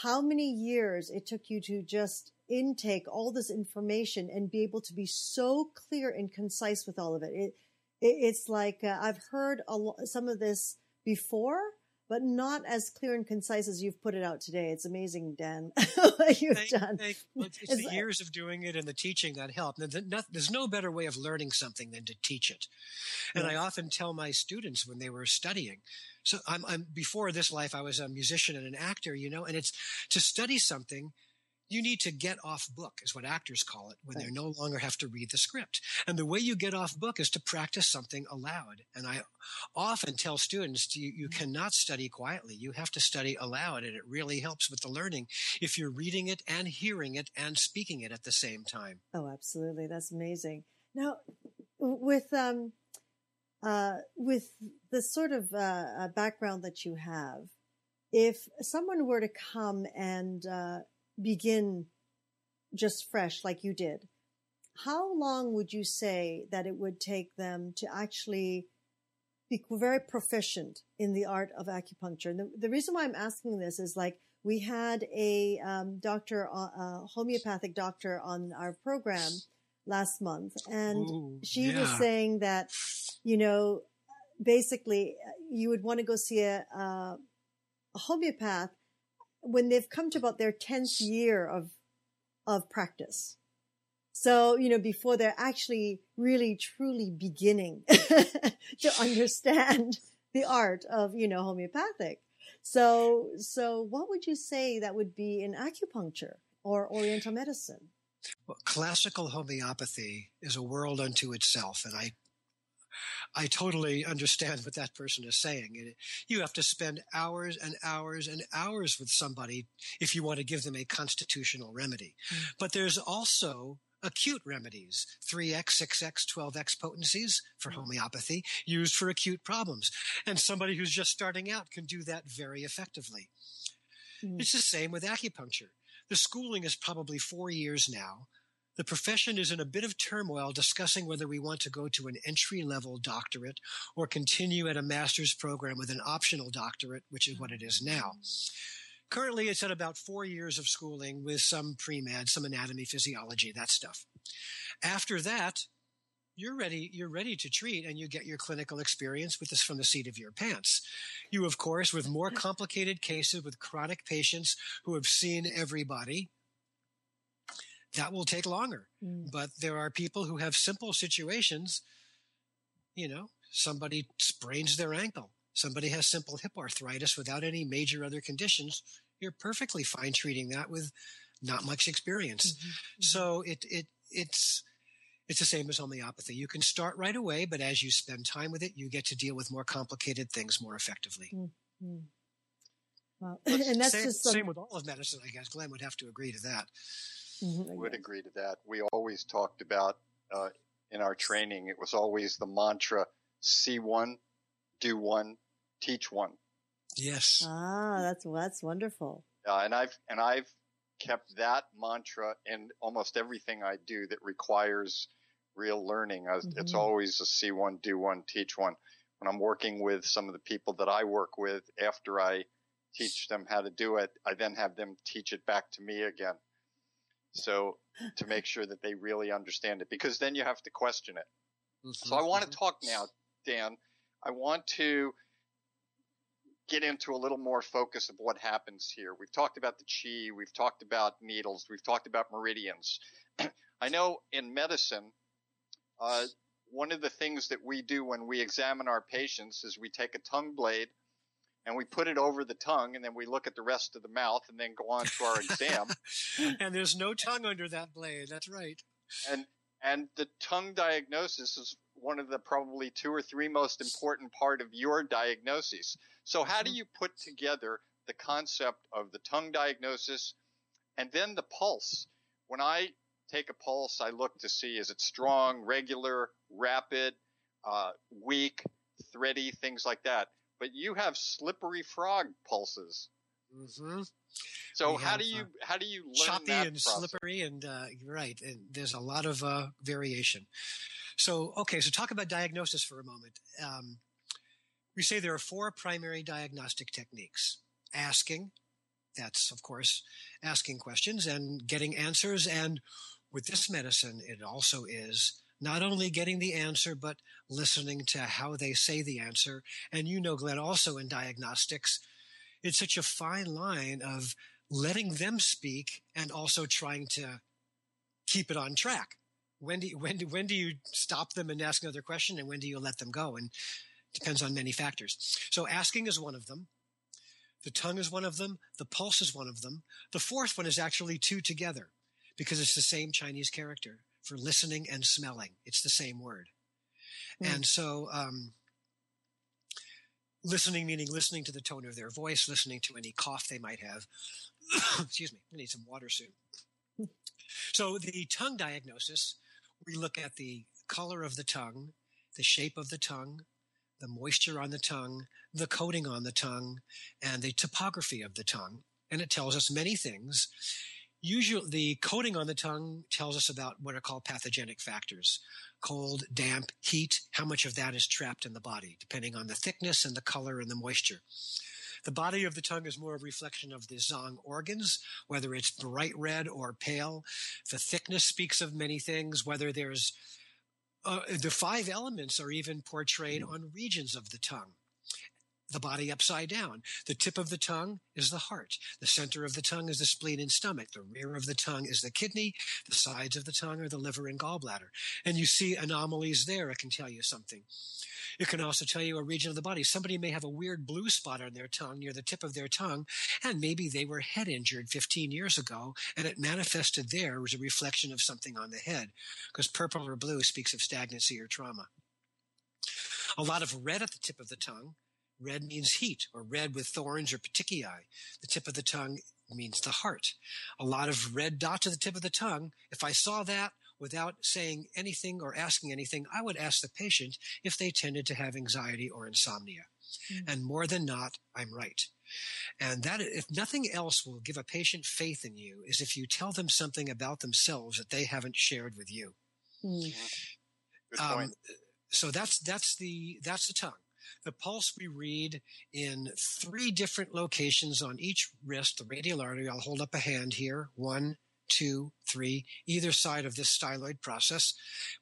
how many years it took you to just intake all this information and be able to be so clear and concise with all of it. It, it it's like uh, I've heard a lo- some of this before, but not as clear and concise as you've put it out today. It's amazing, Dan, (laughs) what you've Thank- done. thank- it's It's the like- years of doing it and the teaching that help. And th- no- There's no better way of learning something than to teach it. And I often tell my students when they were studying. So I'm, I'm before this life, I was a musician and an actor, you know, and it's to study something. You need to get off book, is what actors call it, when they no longer have to read the script. And the way you get off book is to practice something aloud. And I often tell students you, you cannot study quietly. You have to study aloud, and it really helps with the learning if you're reading it and hearing it and speaking it at the same time. Oh, absolutely. That's amazing. Now, with um, uh, with the sort of uh, uh, background that you have, if someone were to come and uh, begin just fresh, like you did, how long would you say that it would take them to actually be very proficient in the art of acupuncture? And the, the reason why I'm asking this is like we had a um, doctor, uh, uh, homeopathic doctor on our program last month, and Ooh, she was saying that, you know, basically uh, you would want to go see a, uh, a homeopath when they've come to about their 10th year of, of practice. So, you know, before they're actually really truly beginning (laughs) to understand (laughs) the art of, you know, homeopathic. So, so what would you say that would be in acupuncture or oriental medicine? Well, classical homeopathy is a world unto itself, and I, I totally understand what that person is saying. You have to spend hours and hours and hours with somebody if you want to give them a constitutional remedy. Mm. But there's also acute remedies, 3x, 6x, 12x potencies for Mm. homeopathy used for acute problems. And somebody who's just starting out can do that very effectively. Mm. It's the same with acupuncture. The schooling is probably four years now. The profession is in a bit of turmoil discussing whether we want to go to an entry level doctorate or continue at a master's program with an optional doctorate, which is what it is now. Currently, it's at about four years of schooling with some pre med, some anatomy, physiology, that stuff. After that, you're ready, you're ready to treat and you get your clinical experience with this from the seat of your pants. You, of course, with more complicated cases with chronic patients who have seen everybody, that will take longer. Mm. But there are people who have simple situations. You know, somebody sprains their ankle. Somebody has simple hip arthritis without any major other conditions. You're perfectly fine treating that with not much experience. Mhm. So it, it, it's, it's the same as homeopathy. You can start right away, but as you spend time with it, you get to deal with more complicated things more effectively. Mm. Wow. Let's and that's same, just some, same with all of medicine, I guess. Glenn would have to agree to that. Mhm, would agree to that. We always talked about uh, in our training. It was always the mantra: see one, do one, teach one. Yes. Ah, that's that's wonderful. Uh, and I've and I've kept that mantra in almost everything I do that requires real learning. I, It's Mhm. always a see one, do one, teach one. When I'm working with some of the people that I work with, after I teach them how to do it, I then have them teach it back to me again. So to make sure that they really understand it, because then you have to question it. So I want to talk now, Dan. I want to get into a little more focus of what happens here. We've talked about the chi, we've talked about needles, we've talked about meridians. (clears throat) I know in medicine, uh, one of the things that we do when we examine our patients is we take a tongue blade and we put it over the tongue and then we look at the rest of the mouth and then go on to our exam. (laughs) and there's no tongue under that blade. That's right. and and the tongue diagnosis is one of the probably two or three most important part of your diagnosis. So how do you put together the concept of the tongue diagnosis and then the pulse? when I take a pulse, I look to see is it strong, regular, rapid, uh, weak, thready, things like that. But you have slippery frog pulses. Mm-hmm. So we how have, do you uh, how do you learn choppy that and process? slippery and uh, right? And there's a lot of uh, variation. So okay, so talk about diagnosis for a moment. Um, we say there are four primary diagnostic techniques: asking, that's of course asking questions and getting answers, and with this medicine, it also is not only getting the answer, but listening to how they say the answer. And you know, Glenn, also in diagnostics, it's such a fine line of letting them speak and also trying to keep it on track. When do you, when do, when do you stop them and ask another question and when do you let them go? And depends on many factors. So asking is one of them. The tongue is one of them. The pulse is one of them. The fourth one is actually two together because it's the same Chinese character for listening and smelling. It's the same word. Mm. And so, um, listening meaning listening to the tone of their voice, listening to any cough they might have. (coughs) Excuse me, I need some water soon. so the tongue diagnosis, we look at the color of the tongue, the shape of the tongue, the moisture on the tongue, the coating on the tongue, and the topography of the tongue. And it tells us many things. Usually, the coating on the tongue tells us about what are called pathogenic factors cold, damp, heat, how much of that is trapped in the body, depending on the thickness and the color and the moisture. The body of the tongue is more a reflection of the zang organs, whether it's bright red or pale. The thickness speaks of many things, whether there's uh, the five elements are even portrayed on regions of the tongue the body upside down. The tip of the tongue is the heart. The center of the tongue is the spleen and stomach. The rear of the tongue is the kidney. The sides of the tongue are the liver and gallbladder. And you see anomalies there. It can tell you something. It can also tell you a region of the body. Somebody may have a weird blue spot on their tongue near the tip of their tongue, and maybe they were head injured 15 years ago, and it manifested there as a reflection of something on the head, because purple or blue speaks of stagnancy or trauma. A lot of red at the tip of the tongue Red means heat or red with thorns or petechiae. The tip of the tongue means the heart. A lot of red dots at the tip of the tongue. If I saw that without saying anything or asking anything, I would ask the patient if they tended to have anxiety or insomnia. Mm-hmm. And more than not, I'm right. And that, if nothing else will give a patient faith in you, is if you tell them something about themselves that they haven't shared with you. Mm-hmm. Um, so that's that's the that's the tongue. The pulse we read in three different locations on each wrist, the radial artery. I'll hold up a hand here. One, two, three, either side of this styloid process.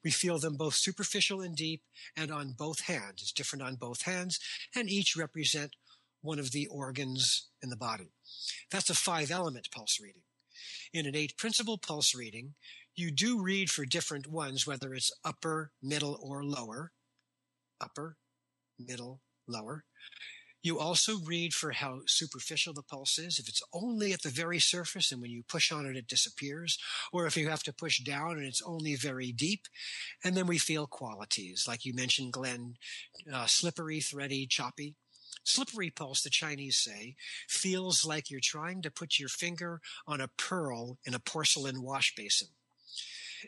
We feel them both superficial and deep and on both hands. It's different on both hands and each represent one of the organs in the body. That's a five element pulse reading. In an eight principle pulse reading, you do read for different ones, whether it's upper, middle, or lower. Upper, middle, lower. You also read for how superficial the pulse is. If it's only at the very surface and when you push on it, it disappears, or if you have to push down and it's only very deep. And then we feel qualities, like you mentioned, Glenn, uh, slippery, thready, choppy. Slippery pulse, the Chinese say, feels like you're trying to put your finger on a pearl in a porcelain wash basin.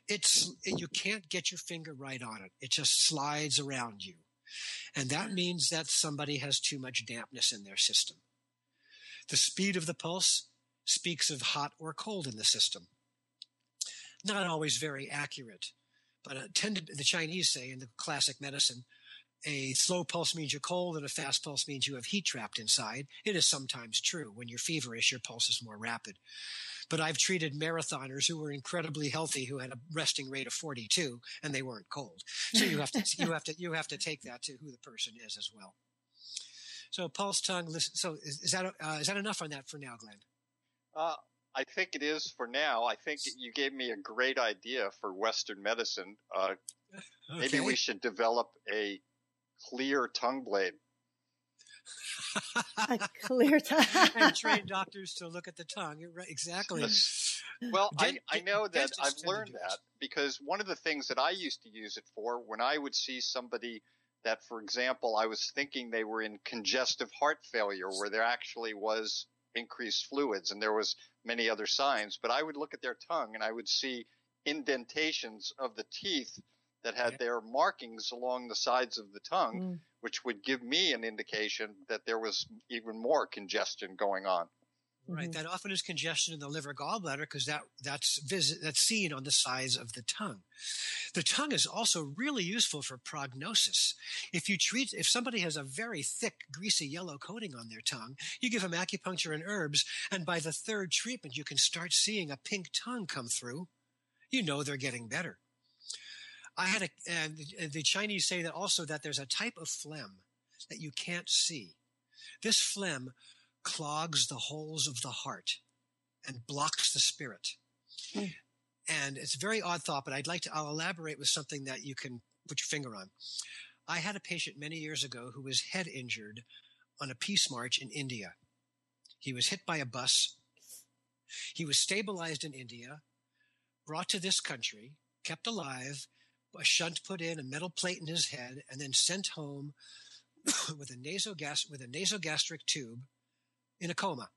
It's, you can't get your finger right on it. It just slides around you. And that means that somebody has too much dampness in their system. The speed of the pulse speaks of hot or cold in the system. Not always very accurate, but uh, tend to, the Chinese say in the classic medicine, a slow pulse means you're cold and a fast pulse means you have heat trapped inside. It is sometimes true. When you're feverish, your pulse is more rapid. But I've treated marathoners who were incredibly healthy who had a resting rate of 42 and they weren't cold. So you have to, you have to, you have to take that to who the person is as well. So pulse tongue, listen. So is, is that, uh, is that enough on that for now, Glenn? Uh, I think it is for now. I think you gave me a great idea for Western medicine. Uh, okay. (laughs) Maybe we should develop a clear tongue blade (laughs) a clear (laughs) tongue. and train doctors to look at the tongue. Exactly. (laughs) Well, I, I know that I've learned that because one of the things that I used to use it for when I would see somebody that, for example, I was thinking they were in congestive heart failure where there actually was increased fluids, and there was many other signs. But I would look at their tongue and I would see indentations of the teeth that had their markings along the sides of the tongue, mm. which would give me an indication that there was even more congestion going on. Right. Mm-hmm. That often is congestion in the liver gallbladder because that, that's visit, that's seen on the sides of the tongue. The tongue is also really useful for prognosis. If you treat, if somebody has a very thick, greasy yellow coating on their tongue, you give them acupuncture and herbs, and by the third treatment, you can start seeing a pink tongue come through. You know they're getting better. I had a, and the Chinese say that also that there's a type of phlegm that you can't see. This phlegm clogs the holes of the heart and blocks the spirit. Mm. And it's a very odd thought, but I'd like to, I'll elaborate with something that you can put your finger on. I had a patient many years ago who was head injured on a peace march in India. He was hit by a bus. He was stabilized in India, brought to this country, kept alive, a shunt put in, a metal plate in his head, and then sent home (coughs) with a nasogas with a nasogastric tube in a coma,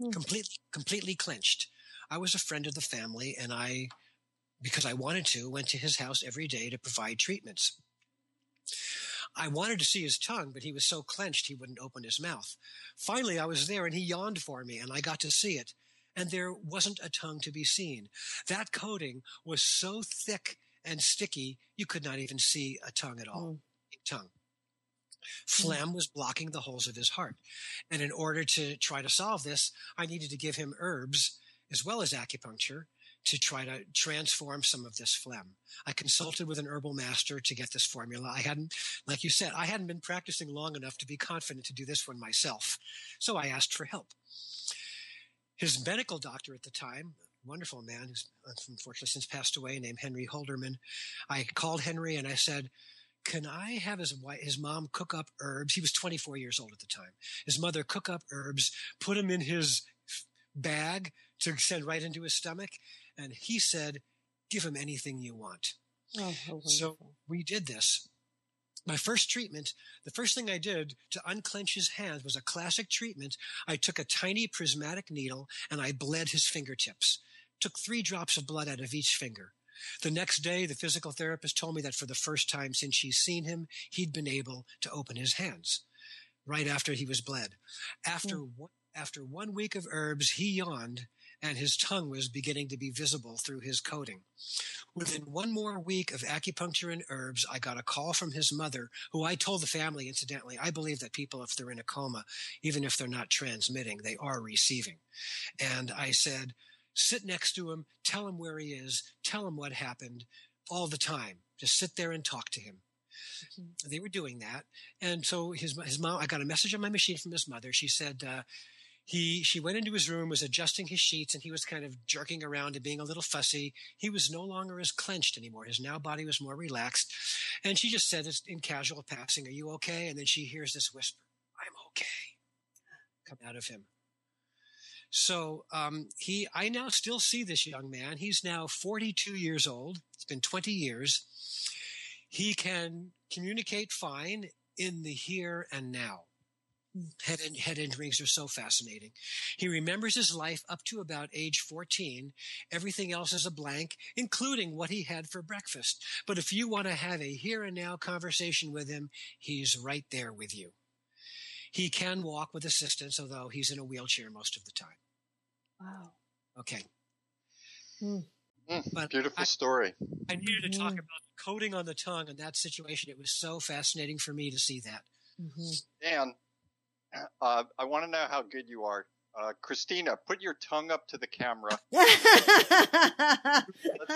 mm. completely completely clenched. I was a friend of the family, and I, because I wanted to, went to his house every day to provide treatments. I wanted to see his tongue, but he was so clenched he wouldn't open his mouth. Finally, I was there and he yawned for me, and I got to see it. And there wasn't a tongue to be seen. That coating was so thick and sticky, you could not even see a tongue at all. Mm. Tongue. Phlegm was blocking the holes of his heart. And in order to try to solve this, I needed to give him herbs as well as acupuncture to try to transform some of this phlegm. I consulted with an herbal master to get this formula. I hadn't, like you said, I hadn't been practicing long enough to be confident to do this one myself. So I asked for help. His medical doctor at the time, wonderful man who's unfortunately since passed away, named Henry Holderman, I called Henry and I said, can I have his wife, his mom cook up herbs? He was 24 years old at the time. His mother cook up herbs, put them in his bag to send right into his stomach. And he said, give him anything you want. Oh, so we did this. My first treatment, the first thing I did to unclench his hands was a classic treatment. I took a tiny prismatic needle and I bled his fingertips. Took three drops of blood out of each finger. The next day, the physical therapist told me that for the first time since she's seen him, he'd been able to open his hands right after he was bled. After, mm. one, after one week of herbs, he yawned and his tongue was beginning to be visible through his coating. Within one more week of acupuncture and herbs, I got a call from his mother, who I told the family, incidentally, I believe that people, if they're in a coma, even if they're not transmitting, they are receiving. And I said, sit next to him, tell him where he is, tell him what happened all the time. Just sit there and talk to him. Mm-hmm. They were doing that. And so his, his mom, I got a message on my machine from his mother. She said, uh, he, she went into his room, was adjusting his sheets, and he was kind of jerking around and being a little fussy. He was no longer as clenched anymore. His now body was more relaxed. And she just said in casual passing, Are you okay? And then she hears this whisper, I'm okay, come out of him. So um, he, I now still see this young man. He's now 42 years old. It's been 20 years. He can communicate fine in the here and now. Head, in, head injuries are so fascinating. He remembers his life up to about age 14. Everything else is a blank, including what he had for breakfast. But if you want to have a here and now conversation with him, he's right there with you. He can walk with assistance, although he's in a wheelchair most of the time. Wow. Okay. Mm. Mm, beautiful I, story. I needed to talk mm-hmm. about coating on the tongue in that situation. It was so fascinating for me to see that. Mm-hmm. Dan, uh, I want to know how good you are. Uh, Christina, put your tongue up to the camera. (laughs) Let's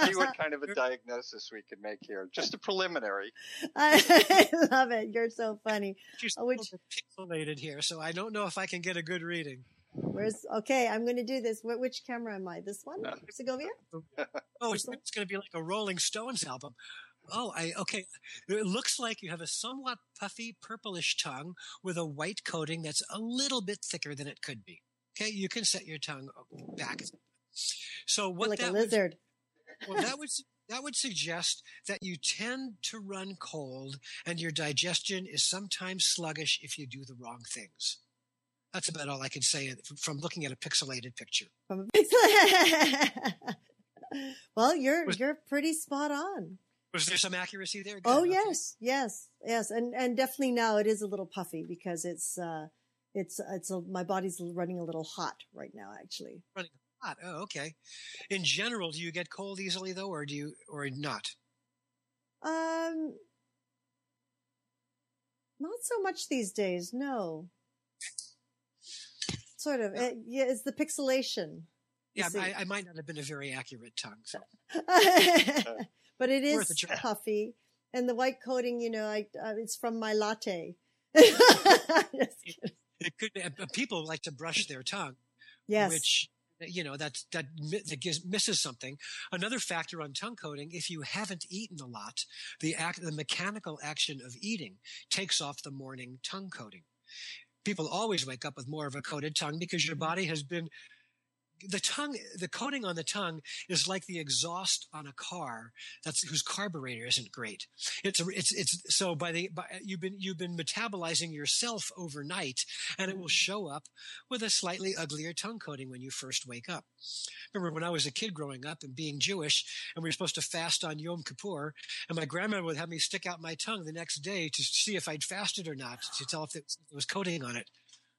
see what kind of a diagnosis we can make here. Just a preliminary. (laughs) I love it. You're so funny. She's which... pixelated here, so I don't know if I can get a good reading. Where's okay? I'm going to do this. which camera am I? This one, Segovia? (laughs) oh, it's, it's going to be like a Rolling Stones album. Oh, I okay. It looks like you have a somewhat puffy purplish tongue with a white coating that's a little bit thicker than it could be. Okay, you can set your tongue back. So what like a lizard. Would, well, that would that would suggest that you tend to run cold and your digestion is sometimes sluggish if you do the wrong things. That's about all I can say from looking at a pixelated picture. From a pixel- (laughs) well, you're Was- you're pretty spot on. Was there some accuracy there? Good, Oh okay. yes, yes, yes, and and definitely now it is a little puffy because it's uh it's it's a, my body's running a little hot right now actually. Running hot. Oh, okay. In general, do you get cold easily though, or do you, or not? Um, not so much these days. No, sort of. It, yeah, it's the pixelation. Yeah. I, I might not have been a very accurate tongue. So. (laughs) but it is puffy, and the white coating, you know, I uh, it's from my latte. (laughs) Kidding. It could. uh, People like to brush their tongue, yes. which you know that that that gives, misses something. Another factor on tongue coating: if you haven't eaten a lot, the act, the mechanical action of eating takes off the morning tongue coating. People always wake up with more of a coated tongue because your mm-hmm. body has been the tongue the coating on the tongue is like the exhaust on a car that's whose carburetor isn't great. It's it's it's so by the by, you've been you've been metabolizing yourself overnight and it will mm-hmm. show up with a slightly uglier tongue coating when you first wake up. Remember when i was a kid growing up and being jewish and we were supposed to fast on yom kippur and my grandmother would have me stick out my tongue the next day to see if i'd fasted or not to tell if it was coating on it.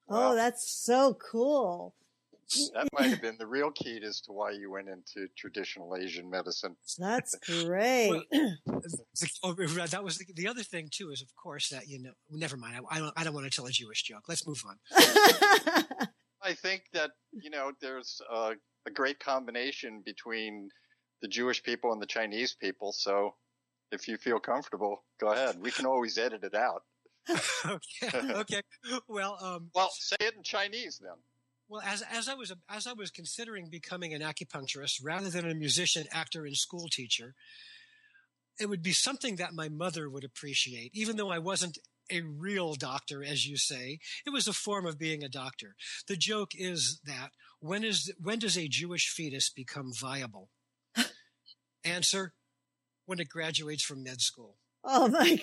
Oh, that's so cool. That (laughs) might have been the real key as to why you went into traditional Asian medicine. That's (laughs) great. Oh, that was the, the other thing too. Is of course that you know. Never mind. I, I don't. I don't want to tell a Jewish joke. Let's move on. (laughs) I think that, you know, there's a, a great combination between the Jewish people and the Chinese people. So if you feel comfortable, go ahead. We can always edit it out. okay. Okay. Well, um, Well, say it in Chinese then. Well, as as I was as I was considering becoming an acupuncturist rather than a musician, actor, and school teacher, it would be something that my mother would appreciate, even though I wasn't a real doctor, as you say. It was a form of being a doctor. The joke is that when is when does a Jewish fetus become viable? (laughs) Answer: When it graduates from med school. oh my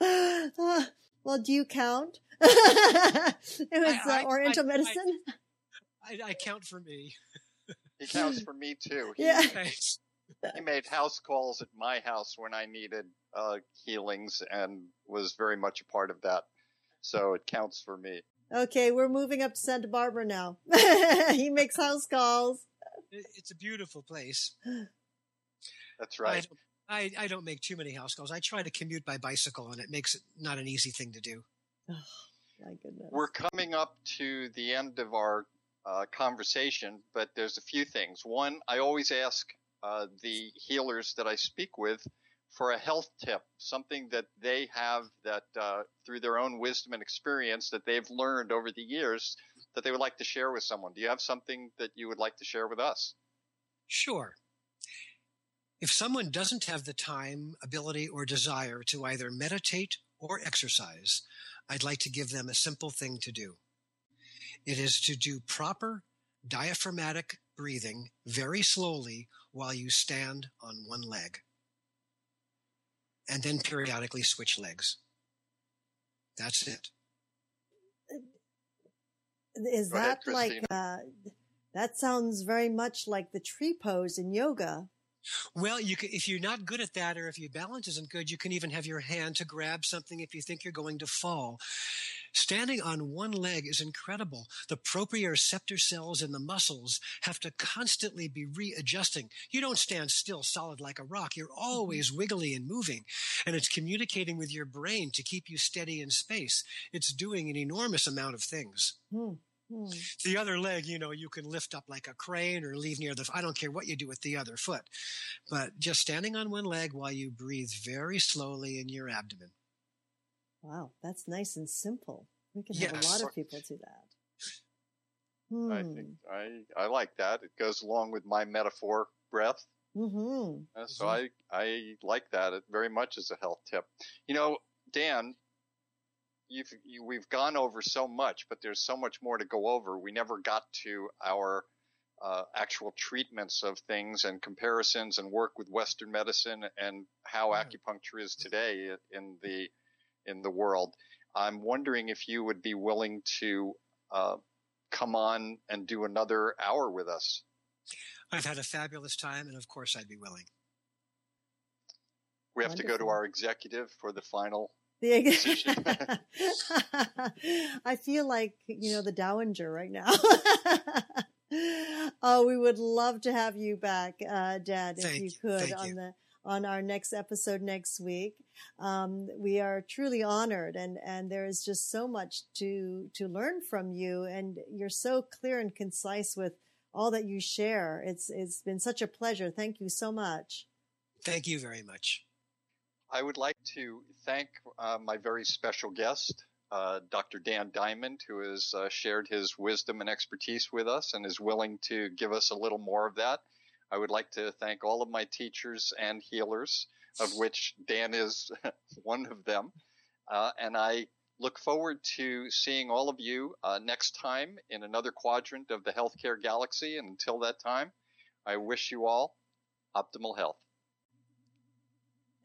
god. (laughs) Uh, well, do you count? (laughs) it was I- uh, Oriental I- I- medicine. I, I count for me. He counts for me too. (laughs) He, yeah. He made house calls at my house when I needed uh, healings and was very much a part of that. So it counts for me. Okay, we're moving up to Santa Barbara now. (laughs) he makes house calls. It's a beautiful place. (gasps) That's I right. Don't, I, I don't make too many house calls. I try to commute by bicycle, and it makes it not an easy thing to do. My goodness. We're coming up to the end of our uh, conversation, but there's a few things. One, I always ask uh, the healers that I speak with for a health tip, something that they have that uh, through their own wisdom and experience that they've learned over the years that they would like to share with someone. Do you have something that you would like to share with us? Sure. If someone doesn't have the time, ability, or desire to either meditate or exercise, I'd like to give them a simple thing to do. It is to do proper diaphragmatic breathing very slowly while you stand on one leg. And then periodically switch legs. That's it. Is Go ahead, that like uh, that sounds very much like the tree pose in yoga? Well, you can, if you're not good at that, or if your balance isn't good, you can even have your hand to grab something if you think you're going to fall. Standing on one leg is incredible. The proprioceptor cells in the muscles have to constantly be readjusting. You don't stand still solid like a rock. You're always wiggly and moving. And it's communicating with your brain to keep you steady in space. It's doing an enormous amount of things. Hmm. Hmm. The other leg, you know, you can lift up like a crane or leave near the, I don't care what you do with the other foot, but just standing on one leg while you breathe very slowly in your abdomen. Wow, that's nice and simple. We can have a lot of people do that. Hmm. I think I, I like that. It goes along with my metaphor breath. hmm Uh, So I, I like that it very much as a health tip. You know, Dan, you've, you, we've gone over so much, but there's so much more to go over. We never got to our uh, actual treatments of things and comparisons and work with Western medicine and how Yeah. acupuncture is today in the in the world. I'm wondering if you would be willing to uh, come on and do another hour with us. I've had a fabulous time, and of course, I'd be willing. We have Wonderful. to go to our executive for the final the (laughs) I feel like you know the dowager right now. (laughs) oh, we would love to have you back, uh, Dan, if Thank you could on you. the on our next episode next week. Um, we are truly honored, and and there is just so much to to learn from you, and you're so clear and concise with all that you share. It's it's been such a pleasure. Thank you so much. Thank you very much. I would like to thank uh, my very special guest, uh, Dr. Dan Diamond, who has uh, shared his wisdom and expertise with us and is willing to give us a little more of that. I would like to thank all of my teachers and healers, of which Dan is (laughs) one of them. Uh, and I look forward to seeing all of you uh, next time in another quadrant of the healthcare galaxy. And until that time, I wish you all optimal health.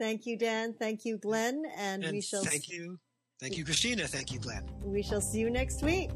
Thank you, Dan. Thank you, Glenn. And, and we shall. Thank you. Thank you, Christina. Thank you, Glenn. We shall see you next week.